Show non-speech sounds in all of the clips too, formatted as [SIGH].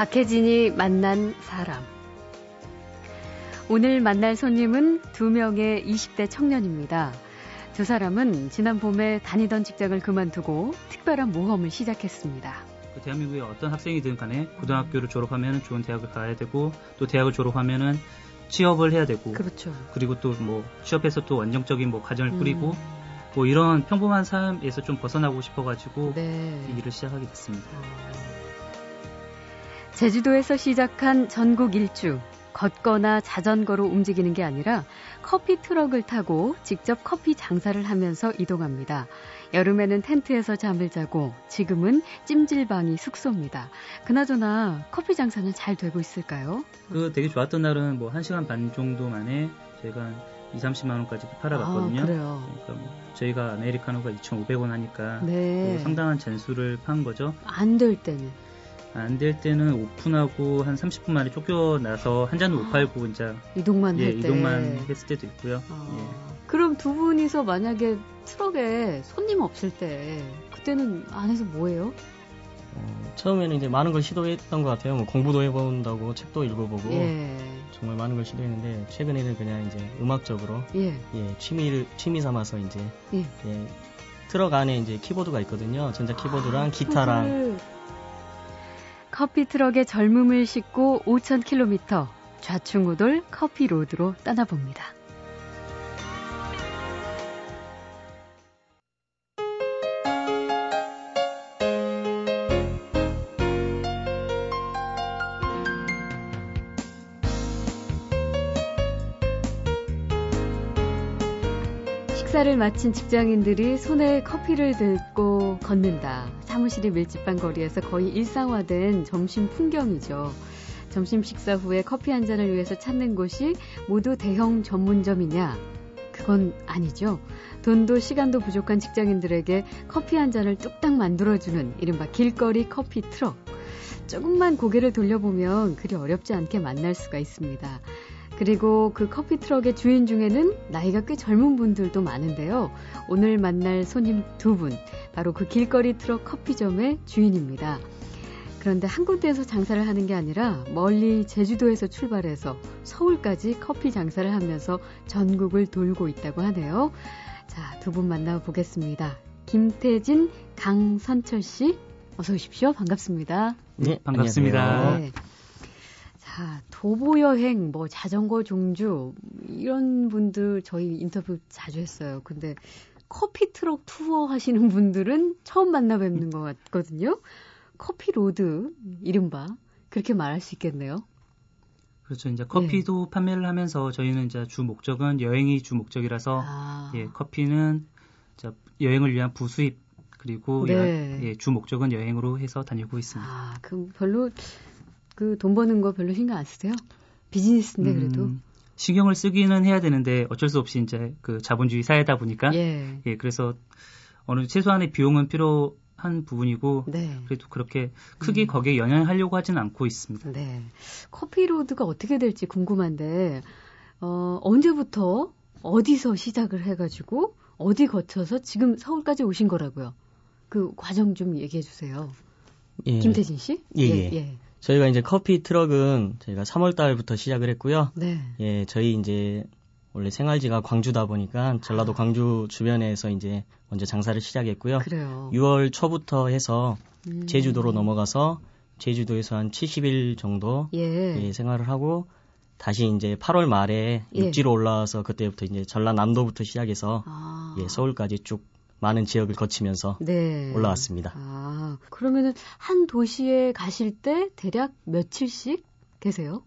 박혜진이 만난 사람. 오늘 만날 손님은 두 명의 20대 청년입니다. 두 사람은 지난 봄에 다니던 직장을 그만두고 특별한 모험을 시작했습니다. 그 대한민국의 어떤 학생이든 간에 고등학교를 졸업하면 좋은 대학을 가야 되고 또 대학을 졸업하면은 취업을 해야 되고 그렇죠. 그리고 또 뭐 취업해서 또 안정적인 뭐 가정을 꾸리고 음, 뭐 이런 평범한 삶에서 좀 벗어나고 싶어가지고 네. 이 일을 시작하게 됐습니다. 제주도에서 시작한 전국 일주. 걷거나 자전거로 움직이는 게 아니라 커피 트럭을 타고 직접 커피 장사를 하면서 이동합니다. 여름에는 텐트에서 잠을 자고 지금은 찜질방이 숙소입니다. 그나저나 커피 장사는 잘 되고 있을까요? 그 되게 좋았던 날은 뭐 1시간 반 정도 만에 한 2, 30만 원까지 팔아봤거든요. 아, 그래요. 그러니까 뭐 저희가 아메리카노가 2,500원 하니까 네. 뭐 상당한 잔수를 판 거죠. 안 될 때는. 안 될 때는 오픈하고 한 30분 만에 쫓겨나서 한 잔도 못 팔고 이제 이동만 예, 할 때. 이동만 했을 때도 있고요. 아, 예. 그럼 두 분이서 만약에 트럭에 손님 없을 때 그때는 안에서 뭐해요? 어, 처음에는 이제 많은 걸 시도했던 것 같아요. 뭐 공부도 해본다고 책도 읽어보고 예. 정말 많은 걸 시도했는데 최근에는 그냥 이제 음악적으로 예. 예, 취미를 취미 삼아서 이제 예. 예, 트럭 안에 이제 키보드가 있거든요. 전자 키보드랑 아, 기타랑 커피 트럭에 젊음을 싣고 5,000km 좌충우돌 커피 로드로 떠나봅니다. 식사를 마친 직장인들이 손에 커피를 들고 걷는다. 사무실의 밀집한 거리에서 거의 일상화된 점심 풍경이죠. 점심 식사 후에 커피 한 잔을 위해서 찾는 곳이 모두 대형 전문점이냐? 그건 아니죠. 돈도 시간도 부족한 직장인들에게 커피 한 잔을 뚝딱 만들어주는 이른바 길거리 커피 트럭. 조금만 고개를 돌려보면 그리 어렵지 않게 만날 수가 있습니다. 그리고 그 커피 트럭의 주인 중에는 나이가 꽤 젊은 분들도 많은데요. 오늘 만날 손님 두 분, 바로 그 길거리 트럭 커피점의 주인입니다. 그런데 한 군데에서 장사를 하는 게 아니라 멀리 제주도에서 출발해서 서울까지 커피 장사를 하면서 전국을 돌고 있다고 하네요. 자, 두 분 만나보겠습니다. 김태진, 강선철 씨, 어서 오십시오. 반갑습니다. 네, 반갑습니다. 네. 자, 도보 여행, 뭐 자전거 종주 이런 분들 저희 인터뷰 자주 했어요. 근데 커피 트럭 투어 하시는 분들은 처음 만나 뵙는 것 같거든요. 커피 road 이른바 그렇게 말할 수 있겠네요. 그렇죠. 이제 커피도 네. 판매를 하면서 저희는 이제 주 목적은 여행이 주 목적이라서 아, 예, 커피는 자, 여행을 위한 부수입 그리고 네. 여- 예, 주 목적은 여행으로 해서 다니고 있습니다. 아, 그 별로 그 돈 버는 거 별로 신경 안 쓰세요? 비즈니스인데 그래도 음, 신경을 쓰기는 해야 되는데 어쩔 수 없이 이제 그 자본주의 사회다 보니까 예, 예, 그래서 어느 최소한의 비용은 필요 한 부분이고 네. 그래도 그렇게 크게 음. 거기에 연연하려고 하지는 않고 있습니다. 네. 커피 로드가 어떻게 될지 궁금한데, 어, 언제부터 어디서 시작을 해가지고 어디 거쳐서 지금 서울까지 오신 거라고요? 그 과정 좀 얘기해 주세요. 예, 김태진 씨? 예, 예. 예. 저희가 이제 커피 트럭은 저희가 3월 달부터 시작을 했고요. 네. 예, 저희 이제 원래 생활지가 광주다 보니까 전라도 아. 광주 주변에서 이제 먼저 장사를 시작했고요. 그래요. 6월 초부터 해서 음. 제주도로 넘어가서 제주도에서 한 70일 정도 예. 예, 생활을 하고 다시 이제 8월 말에 예. 육지로 올라와서 그때부터 이제 전라남도부터 시작해서 아. 예, 서울까지 쭉 많은 지역을 거치면서 네. 올라왔습니다. 아, 그러면은 한 도시에 가실 때 대략 며칠씩 계세요?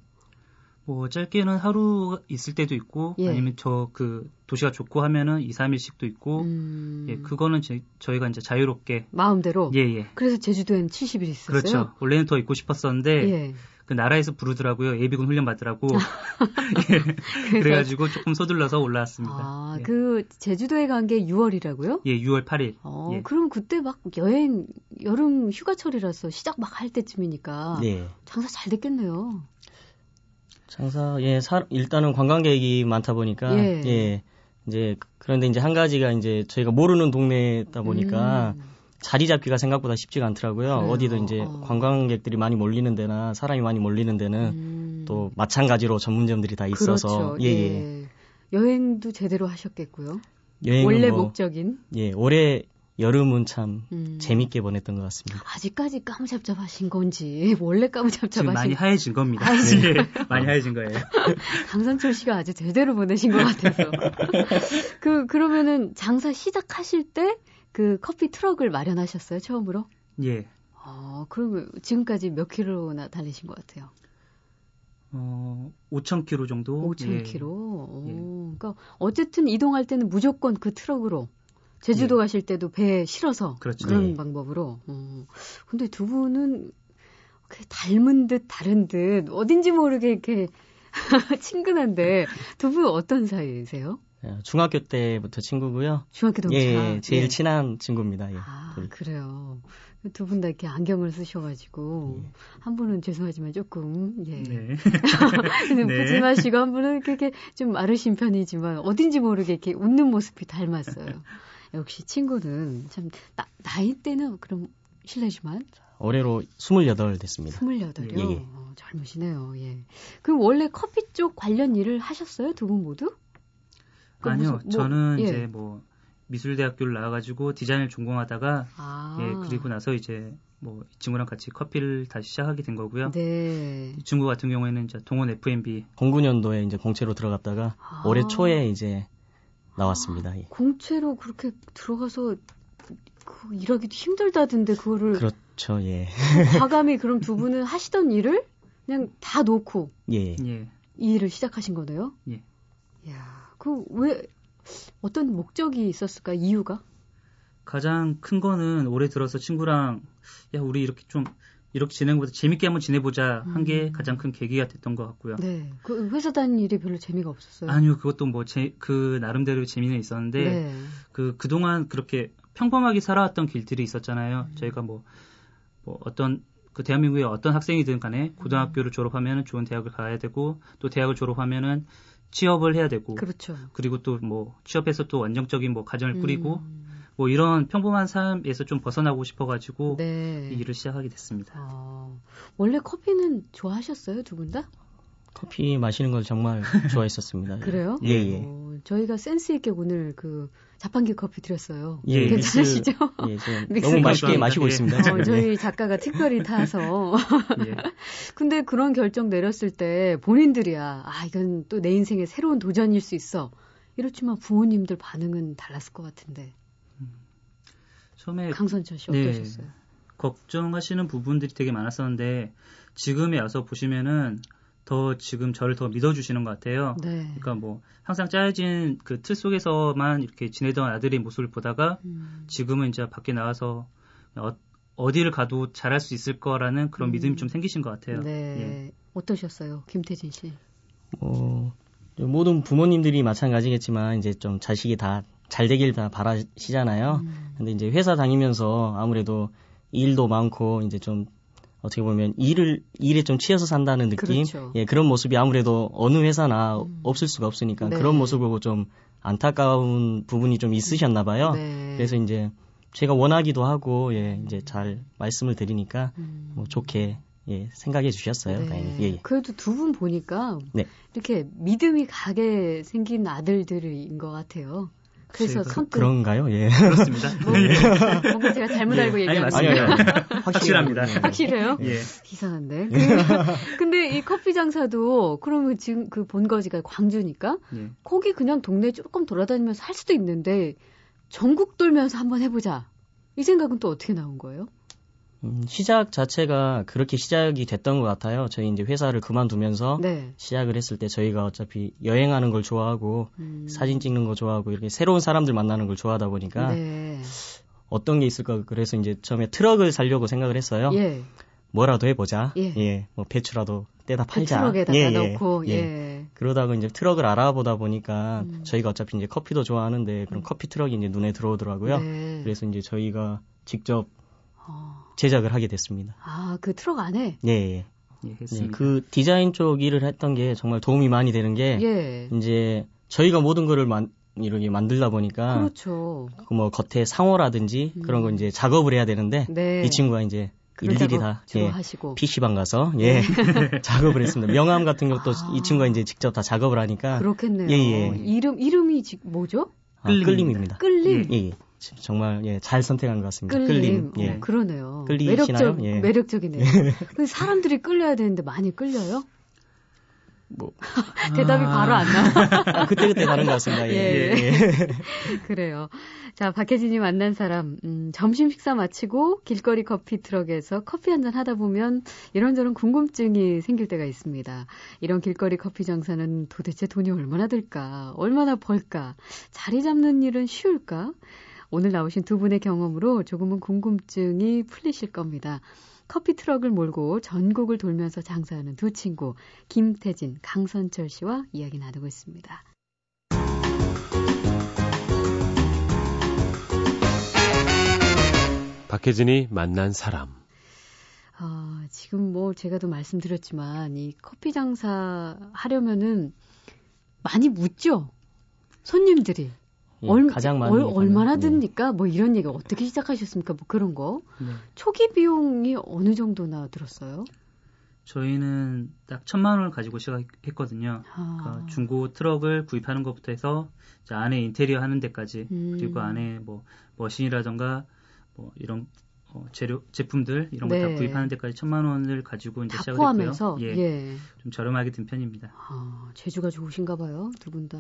뭐 짧게는 하루 있을 때도 있고 예. 아니면 저 그 도시가 좋고 하면은 2, 3일씩도 있고 음. 예, 그거는 저, 저희가 이제 자유롭게 마음대로. 예, 예. 그래서 제주도엔 70일 있었어요. 그렇죠. 원래는 더 있고 싶었었는데 예. 그 나라에서 부르더라고요. 예비군 훈련 받더라고. [LAUGHS] [LAUGHS] 예. 그래가지고 조금 서둘러서 올라왔습니다. 아, 예. 그 제주도에 간 게 6월이라고요? 예, 6월 8일. 어, 예. 그럼 그때 막 여행 여름 휴가철이라서 시작 막 할 때쯤이니까 네. 장사 잘 됐겠네요. 장사 예, 사- 일단은 관광객이 많다 보니까 예. 예. 이제 그런데 이제 한 가지가 이제 저희가 모르는 동네다 보니까 음, 자리 잡기가 생각보다 쉽지가 않더라고요. 그래요? 어디도 이제 어. 관광객들이 많이 몰리는 데나 사람이 많이 몰리는 데는 음. 또 마찬가지로 전문점들이 다 있어서 그렇죠. 예, 예. 예. 여행도 제대로 하셨겠고요. 원래 뭐, 목적인. 예, 올해 여름은 참 음. 재밌게 보냈던 것 같습니다. 아직까지 까무잡잡하신 건지 원래 까무잡잡하신 많이 하얘진 겁니다. 하얘진 예, [LAUGHS] 많이 하얘진 거예요. [LAUGHS] 강선철 씨가 아주 제대로 보내신 것 같아서. [LAUGHS] 그 그러면은 장사 시작하실 때 그 커피 트럭을 마련하셨어요 처음으로? 예. 아 그럼 지금까지 몇 킬로나 달리신 것 같아요? 어, 5,000km 정도. 5천 예. 킬로. 오, 그러니까 어쨌든 이동할 때는 무조건 그 트럭으로. 제주도 예. 가실 때도 배에 실어서 그렇죠. 런 네. 방법으로. 어. 근데 두 분은 그 닮은 듯 다른 듯 어딘지 모르게 이렇게 [LAUGHS] 친근한데 두 분 어떤 사이세요? 예, 중학교 때부터 친구고요. 중학교 동창. 예, 예, 제일 예. 친한 친구입니다. 예. 아, 둘이. 그래요. 두 분 다 이렇게 안경을 쓰셔가지고 예. 한 분은 죄송하지만 조금 예. 네. 근데 [LAUGHS] 네. 웃지 마시고 한 분은 이렇게 좀 마르신 편이지만 어딘지 모르게 이렇게 웃는 모습이 닮았어요. 역시 친구는 참 나, 나이 때는 그럼 실례지만 올해로 28 됐습니다. 28이요. 예, 예. 어, 젊으시네요. 예. 그럼 원래 커피 쪽 관련 일을 하셨어요? 두 분 모두? 그 아니요, 무슨- 뭐, 저는 예. 이제 뭐 미술대학교를 나와가지고 디자인을 전공하다가 아. 예 그리고 나서 이제 뭐이 친구랑 같이 커피를 다시 시작하게 된 거고요. 네. 이 친구 같은 경우에는 이제 동원 F&B 09년도에 이제 공채로 들어갔다가 아. 올해 초에 이제 나왔습니다. 예. 공채로 그렇게 들어가서 그 일하기도 힘들다던데 그거를 그렇죠, 예. 과감히 그럼 두 분은 하시던 일을 그냥 다 놓고 예. 예 이 일을 시작하신 거네요? 예. 야, 그 왜 어떤 목적이 있었을까? 이유가? 가장 큰 거는 올해 들어서 친구랑 야 우리 이렇게 좀 이렇게 것보다 재밌게 한번 지내보자 한게 음. 가장 큰 계기가 됐던 것 같고요. 네. 그 회사 다니는 일이 별로 재미가 없었어요. 아니요, 그것도 뭐 그 나름대로 재미는 있었는데 네. 그 그동안 그렇게 평범하게 살아왔던 길들이 있었잖아요. 음. 저희가 뭐, 뭐 어떤 그 대한민국의 어떤 학생이든 간에 고등학교를 졸업하면 좋은 대학을 가야 되고 또 대학을 졸업하면은 취업을 해야 되고 그렇죠. 그리고 또 뭐 취업해서 또 안정적인 뭐 가정을 꾸리고 음, 뭐 이런 평범한 삶에서 좀 벗어나고 싶어가지고 네. 이 일을 시작하게 됐습니다. 어, 원래 커피는 좋아하셨어요, 두 분 다? 커피 마시는 걸 정말 [LAUGHS] 좋아했었습니다. 예. 그래요? 예, 예. 어, 저희가 센스 있게 오늘 그 자판기 커피 드렸어요. 예, 괜찮으시죠? 예, 지금 [LAUGHS] 믹스 너무 맛있게 감사합니다. 마시고 예. 있습니다. 어. 예. 저희 작가가 특별히 타서. [LAUGHS] 예. 근데 그런 결정 내렸을 때 본인들이야, 아, 이건 또 내 인생의 새로운 도전일 수 있어. 이렇지만 부모님들 반응은 달랐을 것 같은데. 처음에 강선철 씨 네. 어떠셨어요? 걱정하시는 부분들이 되게 많았었는데 지금에 와서 보시면은 더 지금 저를 더 믿어주시는 것 같아요. 네. 그러니까 뭐 항상 짜여진 그 틀 속에서만 이렇게 지내던 아들의 모습을 보다가 음, 지금은 이제 밖에 나와서 어, 어디를 가도 잘할 수 있을 거라는 그런 음. 믿음이 좀 생기신 것 같아요. 네. 예. 어떠셨어요? 김태진 씨. 뭐, 모든 부모님들이 마찬가지겠지만 이제 좀 자식이 다 잘 되길 다 바라시잖아요. 음, 근데 이제 회사 다니면서 아무래도 일도 많고 이제 좀 어떻게 보면 일을 일에 좀 치여서 산다는 느낌, 그렇죠. 예 그런 모습이 아무래도 어느 회사나 음. 없을 수가 없으니까 네. 그런 모습을 보고 좀 안타까운 부분이 좀 있으셨나 봐요. 네. 그래서 이제 제가 원하기도 하고 예 이제 잘 말씀을 드리니까 음. 뭐 좋게 예 생각해 주셨어요. 네. 다행히. 예, 예. 그래도 두 분 보니까 네. 이렇게 믿음이 가게 생긴 아들들인 것 같아요. 그래서 선뜻 그런가요? 예. 그렇습니다. [LAUGHS] 뭐, 예. 뭔가 제가 잘못 알고 예. 아니, 얘기한 맞습니다. 거예요. [LAUGHS] 확실합니다. 예. 확실해요? 예. 이상한데. 그, 근데 이 커피 장사도 그러면 지금 그 본거지가 광주니까 예. 거기 그냥 동네 조금 돌아다니면서 할 수도 있는데 전국 돌면서 한번 해보자. 이 생각은 또 어떻게 나온 거예요? 음, 시작 자체가 그렇게 시작이 됐던 것 같아요. 저희 이제 회사를 그만두면서 네. 시작을 했을 때 저희가 어차피 여행하는 걸 좋아하고 음. 사진 찍는 거 좋아하고 이렇게 새로운 사람들 만나는 걸 좋아하다 보니까 네. 어떤 게 있을까 그래서 이제 처음에 트럭을 살려고 생각을 했어요. 예. 뭐라도 해보자. 예. 뭐 배추라도 떼다 그 팔자. 트럭에다가 예, 예, 넣고 예. 예. 그러다가 이제 트럭을 알아보다 보니까 음. 저희가 어차피 이제 커피도 좋아하는데 그런 커피 트럭이 이제 눈에 들어오더라고요. 네. 그래서 이제 저희가 직접 어. 제작을 하게 됐습니다. 아, 그 트럭 안에 예, 예. 예, 예. 그 디자인 쪽 일을 했던 게 정말 도움이 많이 되는 게 예. 이제 저희가 모든 거를 만- 이렇게 만들다 보니까 그렇죠. 그 뭐 겉에 상호라든지 그런 거 음. 이제 작업을 해야 되는데 네. 이 친구가 이제 일일이 다 주로 예, 하시고. PC방 가서 예 [LAUGHS] 작업을 했습니다. 명함 같은 것도 아. 이 친구가 이제 직접 다 작업을 하니까 그렇겠네요. 예, 예. 이름 이름이 지- 뭐죠? 아, 끌림입니다. 끌림입니다. 끌림. 예, 예. 정말 예, 잘 선택한 것 같습니다. 끌림. 끌림. 어, 예. 그러네요. 끌리시나요? 매력적 예. 매력적이네요. [LAUGHS] 근데 사람들이 끌려야 되는데 많이 끌려요? 뭐 [LAUGHS] 대답이 바로 안 나와. [LAUGHS] 아, 그때 그때 다른 것 같습니다. 예. 예. 예. 그래요. 자, 박혜진이 만난 사람, 음, 점심 식사 마치고 길거리 커피 트럭에서 커피 한 잔 하다 보면 이런저런 궁금증이 생길 때가 있습니다. 이런 길거리 커피 장사는 도대체 돈이 얼마나 들까? 얼마나 벌까? 자리 잡는 일은 쉬울까? 오늘 나오신 두 분의 경험으로 조금은 궁금증이 풀리실 겁니다. 커피 트럭을 몰고 전국을 돌면서 장사하는 두 친구, 김태진, 강선철 씨와 이야기 나누고 있습니다. 박혜진이 만난 사람. 아, 지금 뭐 제가 도 말씀드렸지만 이 커피 장사 하려면은 많이 묻죠. 손님들이 예, 얼, 가장 많이 얼, 얼마나 예. 듭니까? 뭐 이런 얘기 어떻게 시작하셨습니까? 뭐 그런 거. 네. 초기 비용이 어느 정도나 들었어요? 저희는 딱 천만 원을 가지고 시작했거든요. 아, 그러니까 중고 트럭을 구입하는 것부터 해서 안에 인테리어 하는 데까지 음. 그리고 안에 뭐 머신이라던가 뭐 이런 어, 재료 제품들 이런 거다 네. 구입하는 데까지 천만 원을 가지고 이제 다 시작을 포함해서 했고요. 예. 좀 저렴하게 든 편입니다. 아, 재주가 좋으신가 봐요, 두 분 다.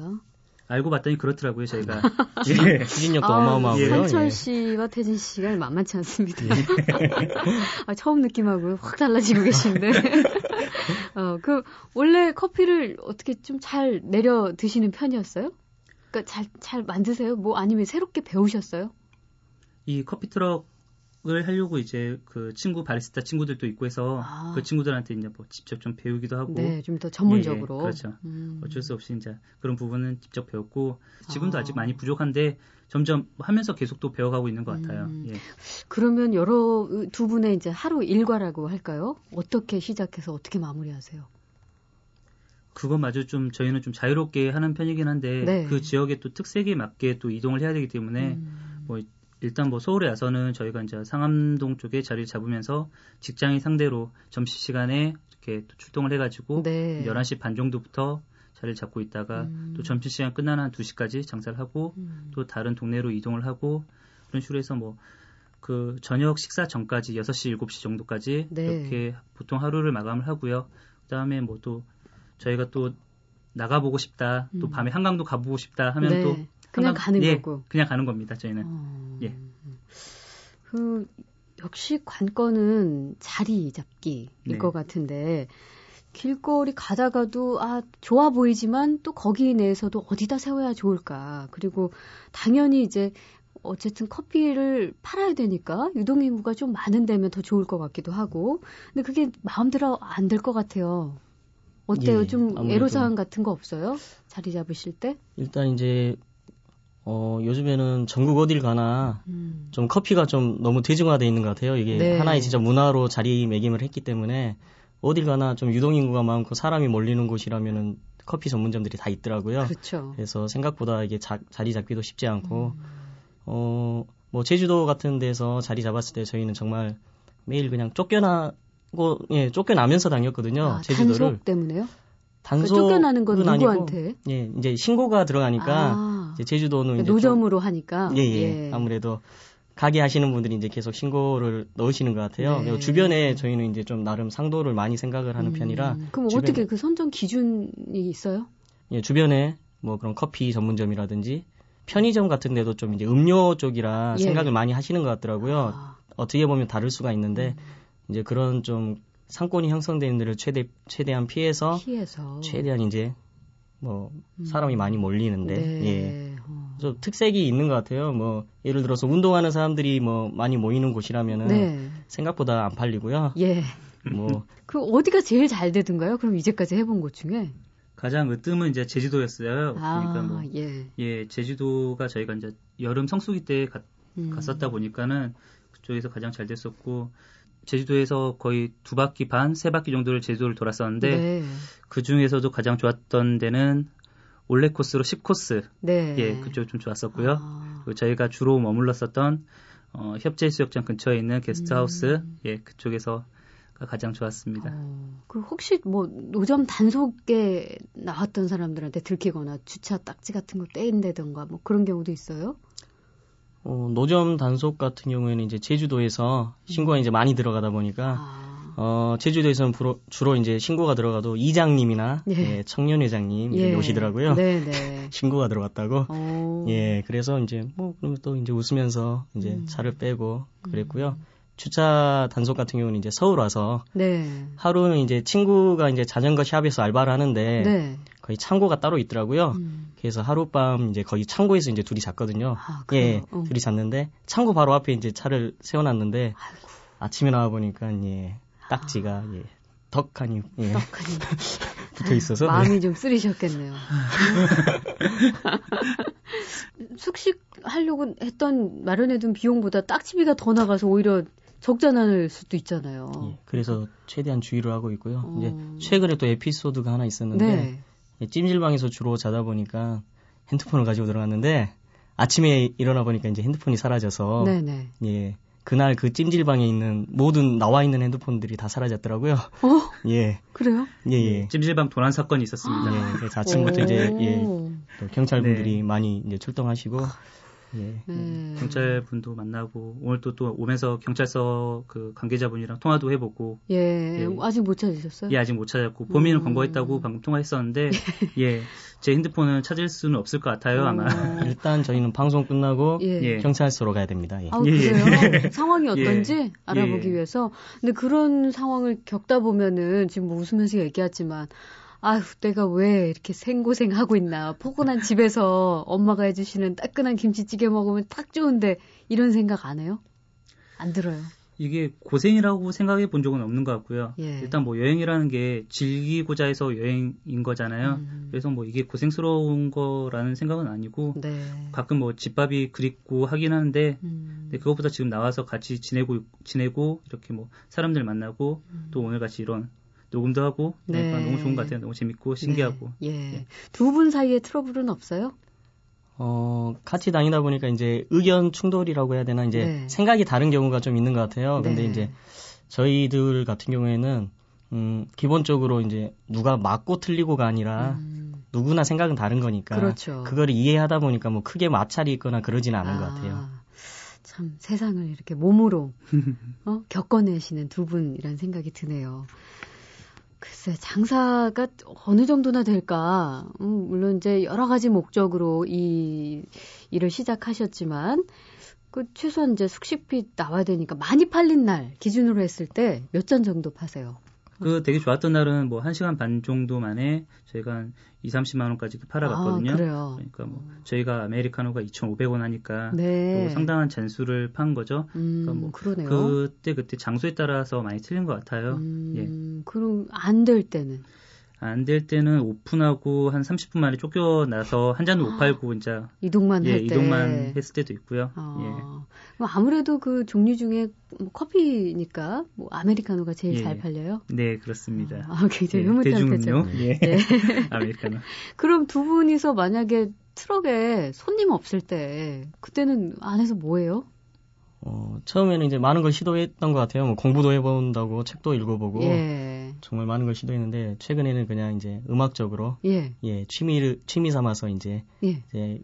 알고 봤더니 그렇더라고요, 저희가. 추진, [LAUGHS] 예. 추진력도 아, 어마어마하고요. 선철 예. 씨와 태진 씨가 만만치 않습니다. [LAUGHS] 아, 처음 느낌하고 확 달라지고 계신데. [LAUGHS] 어, 그, 원래 커피를 어떻게 좀 잘 내려 드시는 편이었어요? 그니까 잘, 잘 만드세요? 뭐 아니면 새롭게 배우셨어요? 이 커피 트럭 을 하려고 이제 그 친구 바리스타 친구들도 있고 해서 아. 그 친구들한테 이제 뭐 직접 좀 배우기도 하고 네, 좀 더 전문적으로. 예, 예, 그렇죠. 음. 어쩔 수 없이 이제 그런 부분은 직접 배웠고 지금도 아. 아. 직 많이 부족한데 점점 하면서 계속 또 배워가고 있는 것 같아요. 음. 예. 그러면 여러 두 분의 이제 하루 일과라고 할까요? 어떻게 시작해서 어떻게 마무리하세요? 그것마저 좀 저희는 좀 자유롭게 하는 편이긴 한데 네. 그 지역의 또 특색에 맞게 또 이동을 해야 되기 때문에 음. 뭐 일단 뭐 서울에 와서는 저희가 이제 상암동 쪽에 자리를 잡으면서 직장인 상대로 점심 시간에 이렇게 또 출동을 해가지고 네. 11시 반 정도부터 자리를 잡고 있다가 음. 또 점심 시간 끝나는 한 2시까지 장사를 하고 음. 또 다른 동네로 이동을 하고 그런 식으로 해서 뭐 그 저녁 식사 전까지 6시 7시 정도까지 네. 이렇게 보통 하루를 마감을 하고요. 그다음에 뭐 또 저희가 또 나가보고 싶다. 또 음. 밤에 한강도 가보고 싶다 하면 네. 또 그냥 한강- 가는 예, 거고. 그냥 가는 겁니다. 저희는. 어. 예. 그 역시 관건은 자리 잡기일 네. 것 같은데 길거리 가다가도 아 좋아 보이지만 또 거기 내에서도 어디다 세워야 좋을까 그리고 당연히 이제 어쨌든 커피를 팔아야 되니까 유동인구가 좀 많은 데면 더 좋을 것 같기도 하고 근데 그게 마음대로 안 될 것 같아요. 어때요? 예, 좀. 애로사항 같은 거 없어요? 자리 잡으실 때? 일단 이제 어 요즘에는 전국 어딜 가나 음. 좀 커피가 좀 너무 대중화돼 있는 것 같아요. 이게 네. 하나의 진짜 문화로 자리매김을 했기 때문에 어딜 가나 좀 유동인구가 많고 사람이 몰리는 곳이라면은 커피 전문점들이 다 있더라고요. 그렇죠. 그래서 생각보다 이게 자, 리 잡기도 쉽지 않고 음. 어 뭐 제주도 같은 데서 자리 잡았을 때 저희는 정말 매일 그냥 쫓겨나고 예 쫓겨나면서 다녔거든요. 아, 제주도를 단속 때문에요? 단속 그러니까 쫓겨나는 건 누구한테? 예 이제 신고가 들어가니까 아, 이제 제주도는 이제 좀- 노점으로 하니까. 예, 예. 아무래도 가게 하시는 분들이 이제 계속 신고를 넣으시는 것 같아요. 네. 주변에 저희는 이제 좀 나름 상도를 많이 생각을 하는 음, 편이라 그럼 주변에- 어떻게 그 선정 기준이 있어요? 예, 주변에 뭐 그런 커피 전문점이라든지 편의점 같은 데도 좀 이제 음료 쪽이라 예. 생각을 많이 하시는 것 같더라고요. 아, 어떻게 보면 다를 수가 있는데 음. 이제 그런 좀 상권이 형성되는 데를 최대 최대한 피해서 피해서. 최대한 이제 뭐 음. 사람이 많이 몰리는데 네. 예. 어. 좀 특색이 있는 것 같아요. 뭐 예를 들어서 운동하는 사람들이 뭐 많이 모이는 곳이라면은 네. 생각보다 안 팔리고요. 예. 뭐 [LAUGHS] 그 어디가 제일 잘 되던가요? 그럼 이제까지 해본 곳 중에. 가장 으뜸은 이제 제주도였어요. 아, 그러니까 뭐 예. 예, 제주도가 저희가 이제 여름 성수기 때 가- 음. 갔었다 보니까는 그쪽에서 가장 잘 됐었고 제주도에서 거의 두 바퀴 반, 세 바퀴 정도를 제주도를 돌았었는데 네. 그 중에서도 가장 좋았던 데는 올레 코스로 10코스 네. 예 그쪽 좀 좋았었고요. 아. 그리고 저희가 주로 머물렀었던 어, 협재해수욕장 근처에 있는 게스트하우스 음. 예 그쪽에서 가 가장 좋았습니다. 어, 그 혹시 뭐 노점 단속에 나왔던 사람들한테 들키거나 주차 딱지 같은 거 떼인다던가 뭐 그런 경우도 있어요? 어, 노점 단속 같은 경우에는 이제 제주도에서 신고가 이제 많이 들어가다 보니까 아, 어, 제주도에서는 주로, 주로 이제 신고가 들어가도 이장님이나 예. 예, 청년회장님 이렇게 오시더라고요. 네네. [LAUGHS] 신고가 들어갔다고. 어. 예, 그래서 이제 뭐 그럼 또 이제 웃으면서 이제 음. 차를 빼고 그랬고요. 주차 단속 같은 경우는 이제 서울 와서 네. 하루는 이제 친구가 이제 자전거 샵에서 알바를 하는데 네. 거의 창고가 따로 있더라고요. 음. 그래서 하룻밤 이제 거기 창고에서 이제 둘이 잤거든요. 아, 예? 어. 둘이 잤는데 창고 바로 앞에 이제 차를 세워놨는데 아이고, 아침에 나와 보니까 예, 딱지가 예, 덕하니 예, 떡하니. [LAUGHS] 붙어 있어서 마음이 좀 쓰리셨겠네요. [LAUGHS] 숙식하려고 했던 마련해둔 비용보다 딱지비가 더 나가서 오히려 적자날 수도 있잖아요. 예, 그래서 최대한 주의를 하고 있고요. 어. 이제 최근에 또 에피소드가 하나 있었는데 네. 예, 찜질방에서 주로 자다 보니까 핸드폰을 가지고 들어갔는데 아침에 일어나 보니까 이제 핸드폰이 사라져서 네네. 예 그날 그 찜질방에 있는 모든 나와 있는 핸드폰들이 다 사라졌더라고요. 어? 예, 그래요? 예, 예. 찜질방 도난 사건이 있었습니다. 예, 그래서 아침부터 이제 예, 경찰분들이 네. 많이 이제 출동하시고 예, 네. 경찰분도 만나고 오늘 또 또 오면서 경찰서 그 관계자분이랑 통화도 해보고 예, 예. 아직 못 찾으셨어요? 예 아직 못 찾았고 범인을 음. 검거했다고 방금 통화했었는데 [LAUGHS] 예 제 핸드폰은 찾을 수는 없을 것 같아요 아마 어. [LAUGHS] 일단 저희는 방송 끝나고 예. 예. 경찰서로 가야 됩니다. 예. 아, 예, 예. 그래요? 상황이 어떤지 예. 알아보기 예. 위해서. 근데 그런 상황을 겪다 보면은 지금 뭐 웃으면서 얘기하지만 아휴, 내가 왜 이렇게 생고생하고 있나. 포근한 집에서 엄마가 해주시는 따끈한 김치찌개 먹으면 딱 좋은데 이런 생각 안 해요? 안 들어요. 이게 고생이라고 생각해 본 적은 없는 것 같고요. 예. 일단 뭐 여행이라는 게 즐기고자 해서 여행인 거잖아요. 음. 그래서 뭐 이게 고생스러운 거라는 생각은 아니고 네. 가끔 뭐 집밥이 그립고 하긴 하는데 음. 그것보다 지금 나와서 같이 지내고 지내고 이렇게 뭐 사람들 만나고 또 오늘 같이 이런 녹음도 하고 음. 네. 그러니까 너무 좋은 것 같아요. 너무 재밌고 신기하고. 네. 예. 두 분 사이에 트러블은 없어요? 어, 같이 다니다 보니까 이제 의견 충돌이라고 해야 되나 이제 네. 생각이 다른 경우가 좀 있는 것 같아요. 근데 네. 이제 저희들 같은 경우에는 음, 기본적으로 이제 누가 맞고 틀리고가 아니라 음. 누구나 생각은 다른 거니까 그렇죠. 그걸 이해하다 보니까 뭐 크게 마찰이 있거나 그러지는 않은 것 같아요. 아, 참 세상을 이렇게 몸으로 어? [LAUGHS] 겪어내시는 두 분이란 생각이 드네요. 글쎄 장사가 어느 정도나 될까? 음, 물론 이제 여러 가지 목적으로 이 일을 시작하셨지만 그 최소한 이제 숙식비 나와야 되니까 많이 팔린 날 기준으로 했을 때 몇 잔 정도 파세요? 그 되게 좋았던 날은 뭐 1시간 반 정도 만에 저희가 한 2, 30만 원까지 팔아갔거든요. 아, 그래요. 그러니까 뭐 저희가 아메리카노가 2,500원 하니까 네. 또 상당한 잔수를 판 거죠. 음, 그러니까 뭐 그러네요. 그때 그때 장소에 따라서 많이 틀린 것 같아요. 예. 음, 그럼 안 될 때는 안 될 때는 오픈하고 한 30분 만에 쫓겨나서 한 잔도 못 팔고 진짜 [GASPS] 이동만 예, 할 때. 이동만 했을 때도 있고요. 아, 예. 그럼 아무래도 그 종류 중에 뭐 커피니까 뭐 아메리카노가 제일 예. 잘 팔려요. 네, 그렇습니다. 아, 굉장히 예, 흐뭇한. 표정. 예. 예. [LAUGHS] 아메리카노. [LAUGHS] 그럼 두 분이서 만약에 트럭에 손님 없을 때 그때는 안에서 뭐해요? 어, 처음에는 이제 많은 걸 시도했던 것 같아요. 뭐 공부도 해본다고 책도 읽어보고 예. 정말 많은 걸 시도했는데 최근에는 그냥 이제 음악적으로 예. 예 취미를 취미 삼아서 이제 예. 이제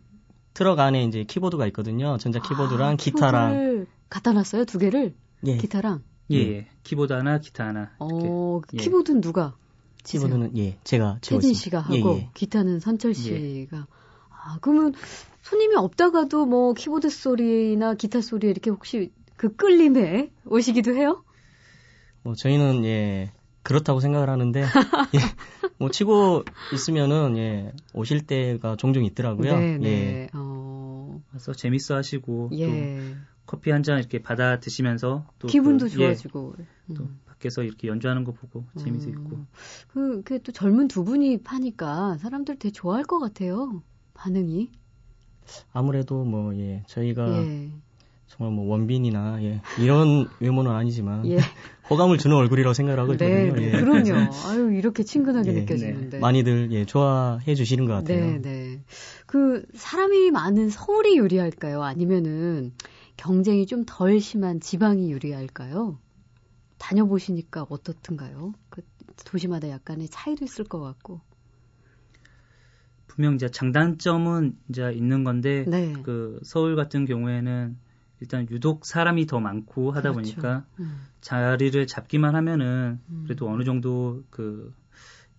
트럭 안에 이제 키보드가 있거든요. 전자 키보드랑 아, 기타랑 키보드를 갖다 놨어요? 두 개를? 예 기타랑? 예, 예. 키보드 하나, 기타 하나. 이렇게. 어, 예. 키보드는 누가? 치세요? 키보드는 예 제가 태진. 씨가 하고 예, 예. 기타는 선철 씨가 아 그러면 손님이 없다가도 뭐 키보드 소리나 기타 소리에 이렇게 혹시 그 끌림에 오시기도 해요? 뭐 저희는 예 그렇다고 생각을 하는데 [LAUGHS] 예, 뭐 치고 있으면은 예 오실 때가 종종 있더라고요. 네, 네. 예. 어, 와서 재밌어 하시고 또 예. 커피 한 잔 이렇게 받아 드시면서 또 기분도 그, 예, 좋아지고. 또 음. 밖에서 이렇게 연주하는 거 보고 재미도 음. 있고. 그, 그게 또 젊은 두 분이 파니까 사람들 되게 좋아할 것 같아요. 반응이. 아무래도 뭐 예 저희가 예. 정말 뭐 원빈이나 예, 이런 외모는 아니지만 예. [LAUGHS] 호감을 주는 얼굴이라고 생각을 하고 네, 있거든요. 네. 예. 그럼요. [LAUGHS] 아유, 이렇게 친근하게 예, 느껴지는데. 많이들 예, 좋아해 주시는 것 같아요. 네, 네. 그 사람이 많은 서울이 유리할까요? 아니면은 경쟁이 좀 덜 심한 지방이 유리할까요? 다녀보시니까 어떻든가요? 그 도시마다 약간의 차이도 있을 것 같고. 분명 이제 장단점은 이제 있는 건데 네. 그 서울 같은 경우에는 일단 유독 사람이 더 많고 하다 그렇죠. 보니까 음, 자리를 잡기만 하면은 음. 그래도 어느 정도 그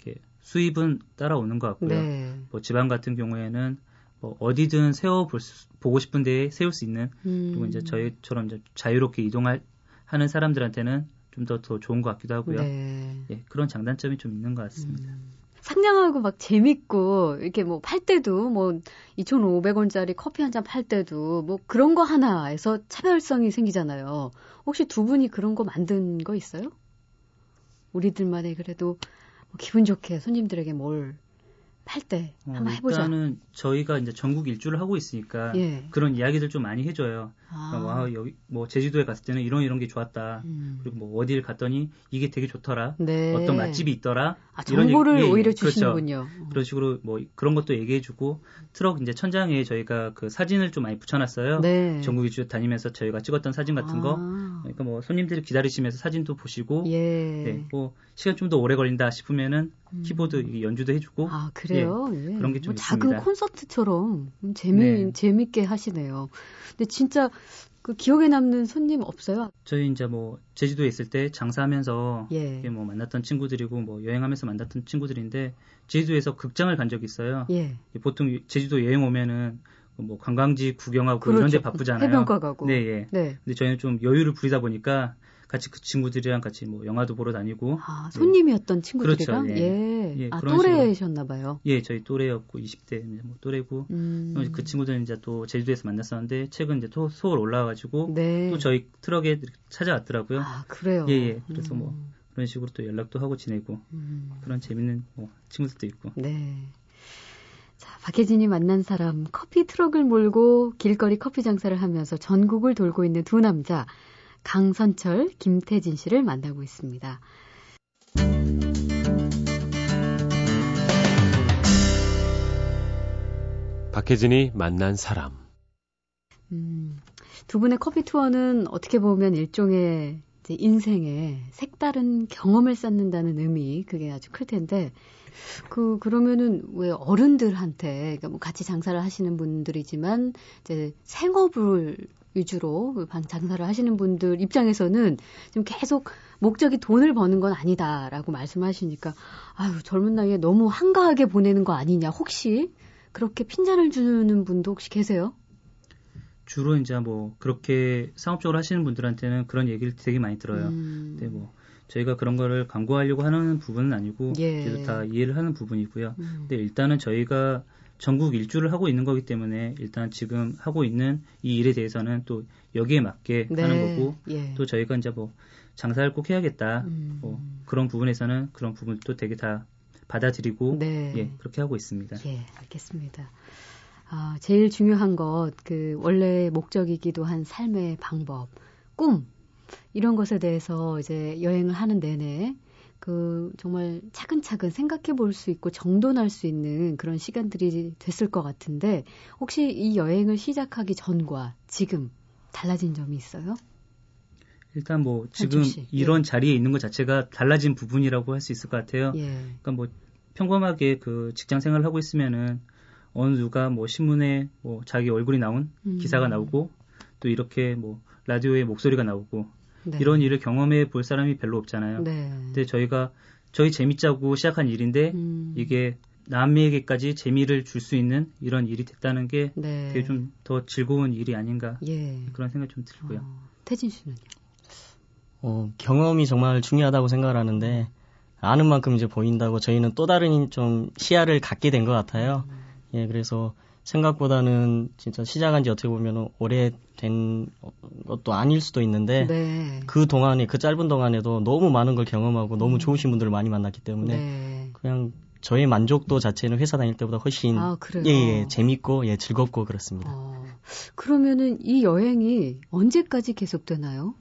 이렇게 수입은 따라오는 것 같고요. 네. 뭐 지방 같은 경우에는 뭐 어디든 세워 볼 수, 보고 싶은 데에 세울 수 있는 음. 그리고 이제 저희처럼 이제 자유롭게 이동할 하는 사람들한테는 좀 더더 좋은 것 같기도 하고요. 네. 예, 그런 장단점이 좀 있는 것 같습니다. 음. 상냥하고 막 재밌고 이렇게 뭐 팔 때도 뭐 2,500원짜리 커피 한 잔 팔 때도 뭐 그런 거 하나에서 차별성이 생기잖아요. 혹시 두 분이 그런 거 만든 거 있어요? 우리들만의 그래도 뭐 기분 좋게 손님들에게 뭘팔때 어, 한번 해보자. 일단은 저희가 이제 전국 일주를 하고 있으니까 예. 그런 이야기들 좀 많이 해줘요. 아. 와 여기 뭐 제주도에 갔을 때는 이런 이런 게 좋았다. 음. 그리고 뭐 어디를 갔더니 이게 되게 좋더라. 네. 어떤 맛집이 있더라. 아, 이런 정보를 얘기- 예, 예, 오히려 그렇죠. 주시는군요. 그런 식으로 뭐 그런 것도 얘기해주고 트럭 이제 천장에 저희가 그 사진을 좀 많이 붙여놨어요. 네. 전국 일주 다니면서 저희가 찍었던 사진 같은 거. 아. 그러니까 뭐 손님들이 기다리시면서 사진도 보시고. 예. 네, 뭐 시간 좀 더 오래 걸린다 싶으면은 음. 키보드 연주도 해주고. 아, 그래요? 예. 그런 게좀 뭐 작은 있습니다. 콘서트처럼 음, 재미, 네. 재밌게 하시네요. 근데 진짜 그 기억에 남는 손님 없어요? 저희 이제 뭐 제주도에 있을 때 장사하면서 예. 뭐 만났던 친구들이고 뭐 여행하면서 만났던 친구들인데 제주도에서 극장을 간 적이 있어요. 예. 보통 제주도 여행 오면은 뭐 관광지 구경하고 그렇죠. 이런 데 바쁘잖아요. 해변가 가고. 네, 예. 네. 근데 저희는 좀 여유를 부리다 보니까 같이 그 친구들이랑 같이 뭐 영화도 보러 다니고 아, 손님이었던 친구들이랑? 그렇죠, 예. 예. 예, 아, 또래셨나 봐요. 예, 저희 또래였고 20대 뭐 또래고 음. 그 친구들은 이제 또 제주도에서 만났었는데 최근 이제 또 서울 올라와 가지고 네. 또 저희 트럭에 찾아왔더라고요. 아, 그래요. 예, 예. 그래서 뭐 음. 그런 식으로 또 연락도 하고 지내고 음. 그런 재밌는 뭐 친구들도 있고. 네. 자, 박혜진이 만난 사람, 커피 트럭을 몰고 길거리 커피 장사를 하면서 전국을 돌고 있는 두 남자, 강선철, 김태진 씨를 만나고 있습니다. 박혜진이 만난 사람. 음, 두 분의 커피 투어는 어떻게 보면 일종의 인생의 색다른 경험을 쌓는다는 의미, 그게 아주 클 텐데, 그, 그러면은 왜 어른들한테, 그러니까 뭐 같이 장사를 하시는 분들이지만, 이제 생업을 위주로 방- 장사를 하시는 분들 입장에서는 지금 계속 목적이 돈을 버는 건 아니다라고 말씀하시니까, 아유, 젊은 나이에 너무 한가하게 보내는 거 아니냐, 혹시? 그렇게 핀잔을 주는 분도 혹시 계세요? 주로 이제 뭐 그렇게 상업적으로 하시는 분들한테는 그런 얘기를 되게 많이 들어요. 음. 근데 뭐 저희가 그런 거를 광고하려고 하는 부분은 아니고 예. 그래도 다 이해를 하는 부분이고요. 음. 근데 일단은 저희가 전국 일주를 하고 있는 거기 때문에 일단 지금 하고 있는 이 일에 대해서는 또 여기에 맞게 하는 거고 예. 또 저희가 이제 뭐 장사를 꼭 해야겠다. 음. 뭐 그런 부분에서는 그런 부분도 되게 다 받아들이고 네. 예 그렇게 하고 있습니다. 예, 알겠습니다. 아, 제일 중요한 것, 그, 원래 목적이기도 한 삶의 방법, 꿈, 이런 것에 대해서 이제 여행을 하는 내내, 그, 정말 차근차근 생각해 볼 수 있고 정돈할 수 있는 그런 시간들이 됐을 것 같은데, 혹시 이 여행을 시작하기 전과 지금 달라진 점이 있어요? 일단 뭐 지금 씨, 예. 이런 자리에 있는 것 자체가 달라진 부분이라고 할 수 있을 것 같아요. 예. 그러니까 뭐 평범하게 그 직장 생활을 하고 있으면은 어느 누가 뭐 신문에 뭐 자기 얼굴이 나온 음. 기사가 나오고 또 이렇게 뭐 라디오에 목소리가 나오고 네. 이런 일을 경험해 볼 사람이 별로 없잖아요. 네. 근데 저희가 저희 재밌자고 시작한 일인데 음. 이게 남에게까지 재미를 줄 수 있는 이런 일이 됐다는 게 네. 되게 좀 더 즐거운 일이 아닌가 예. 그런 생각이 좀 들고요. 어, 태진 씨는요? 어, 경험이 정말 중요하다고 생각을 하는데 아는 만큼 이제 보인다고 저희는 또 다른 좀 시야를 갖게 된 것 같아요. 예, 그래서 생각보다는 진짜 시작한 지 어떻게 보면 오래된 것도 아닐 수도 있는데 네. 그 동안에 그 짧은 동안에도 너무 많은 걸 경험하고 너무 좋으신 분들을 많이 만났기 때문에 네. 그냥 저의 만족도 자체는 회사 다닐 때보다 훨씬 아? 예, 예, 재밌고 예, 즐겁고 그렇습니다. 어, 그러면은 이 여행이 언제까지 계속되나요?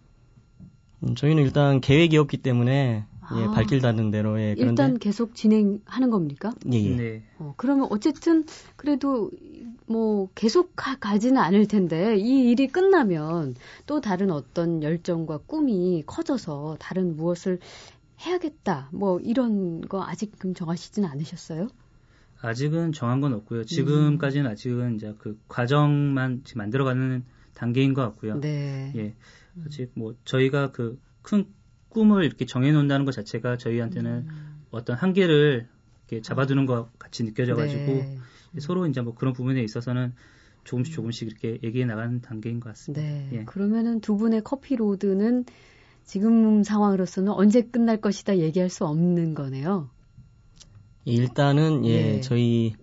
음, 저희는 일단 계획이 없기 때문에 예, 아. 발길 닿는 대로 예, 그런데 일단 계속 진행하는 겁니까? 예, 예. 네. 어, 그러면 어쨌든 그래도 뭐 계속 가, 가지는 않을 텐데 이 일이 끝나면 또 다른 어떤 열정과 꿈이 커져서 다른 무엇을 해야겠다 뭐 이런 거 아직 금 정하시지는 않으셨어요? 아직은 정한 건 없고요. 지금까지는 아직은 이제 그 과정만 지금 만들어가는 단계인 것 같고요. 네. 예. 아직 뭐 저희가 그 큰 꿈을 이렇게 정해놓는다는 것 자체가 저희한테는 음. 어떤 한계를 이렇게 잡아두는 것 같이 느껴져가지고 네. 서로 이제 뭐 그런 부분에 있어서는 조금씩 조금씩 이렇게 얘기해 나가는 단계인 것 같습니다. 네. 예. 그러면은 두 분의 커피 road는 지금 상황으로서는 언제 끝날 것이다 얘기할 수 없는 거네요. 예, 일단은 예, 예. 저희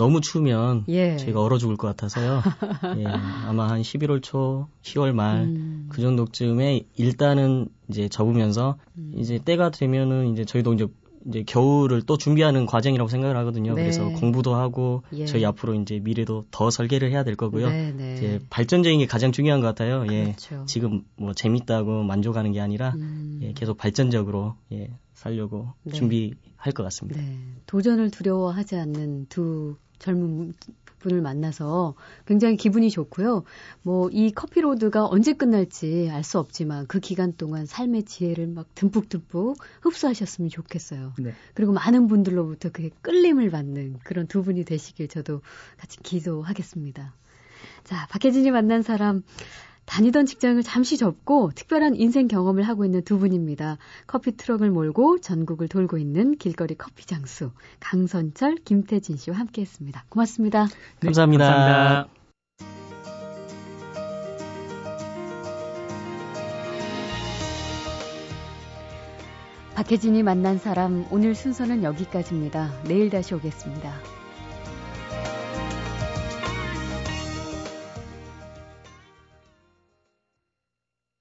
너무 추우면 예. 저희가 얼어 죽을 것 같아서요. [LAUGHS] 예, 아마 한 11월 초, 10월 말 음. 그 정도쯤에 일단은 이제 접으면서 음. 이제 때가 되면은 이제 저희도 이제 이제 겨울을 또 준비하는 과정이라고 생각을 하거든요. 네. 그래서 공부도 하고 예. 저희 앞으로 이제 미래도 더 설계를 해야 될 거고요. 네, 네. 이제 발전적인 게 가장 중요한 것 같아요. 예. 그렇죠. 지금 뭐 재밌다고 만족하는 게 아니라 음. 예, 계속 발전적으로 예, 살려고 네. 준비할 것 같습니다. 네. 도전을 두려워하지 않는 두 젊은 분을 만나서 굉장히 기분이 좋고요. 뭐 이 커피로드가 언제 끝날지 알 수 없지만 그 기간 동안 삶의 지혜를 막 듬뿍듬뿍 흡수하셨으면 좋겠어요. 네. 그리고 많은 분들로부터 그게 끌림을 받는 그런 두 분이 되시길 저도 같이 기도하겠습니다. 자, 박혜진이 만난 사람 다니던 직장을 잠시 접고 특별한 인생 경험을 하고 있는 두 분입니다. 커피 트럭을 몰고 전국을 돌고 있는 길거리 커피 장수 강선철, 김태진 씨와 함께했습니다. 고맙습니다. 네, 감사합니다. 감사합니다. 박혜진이 만난 사람 오늘 순서는 여기까지입니다. 내일 다시 오겠습니다.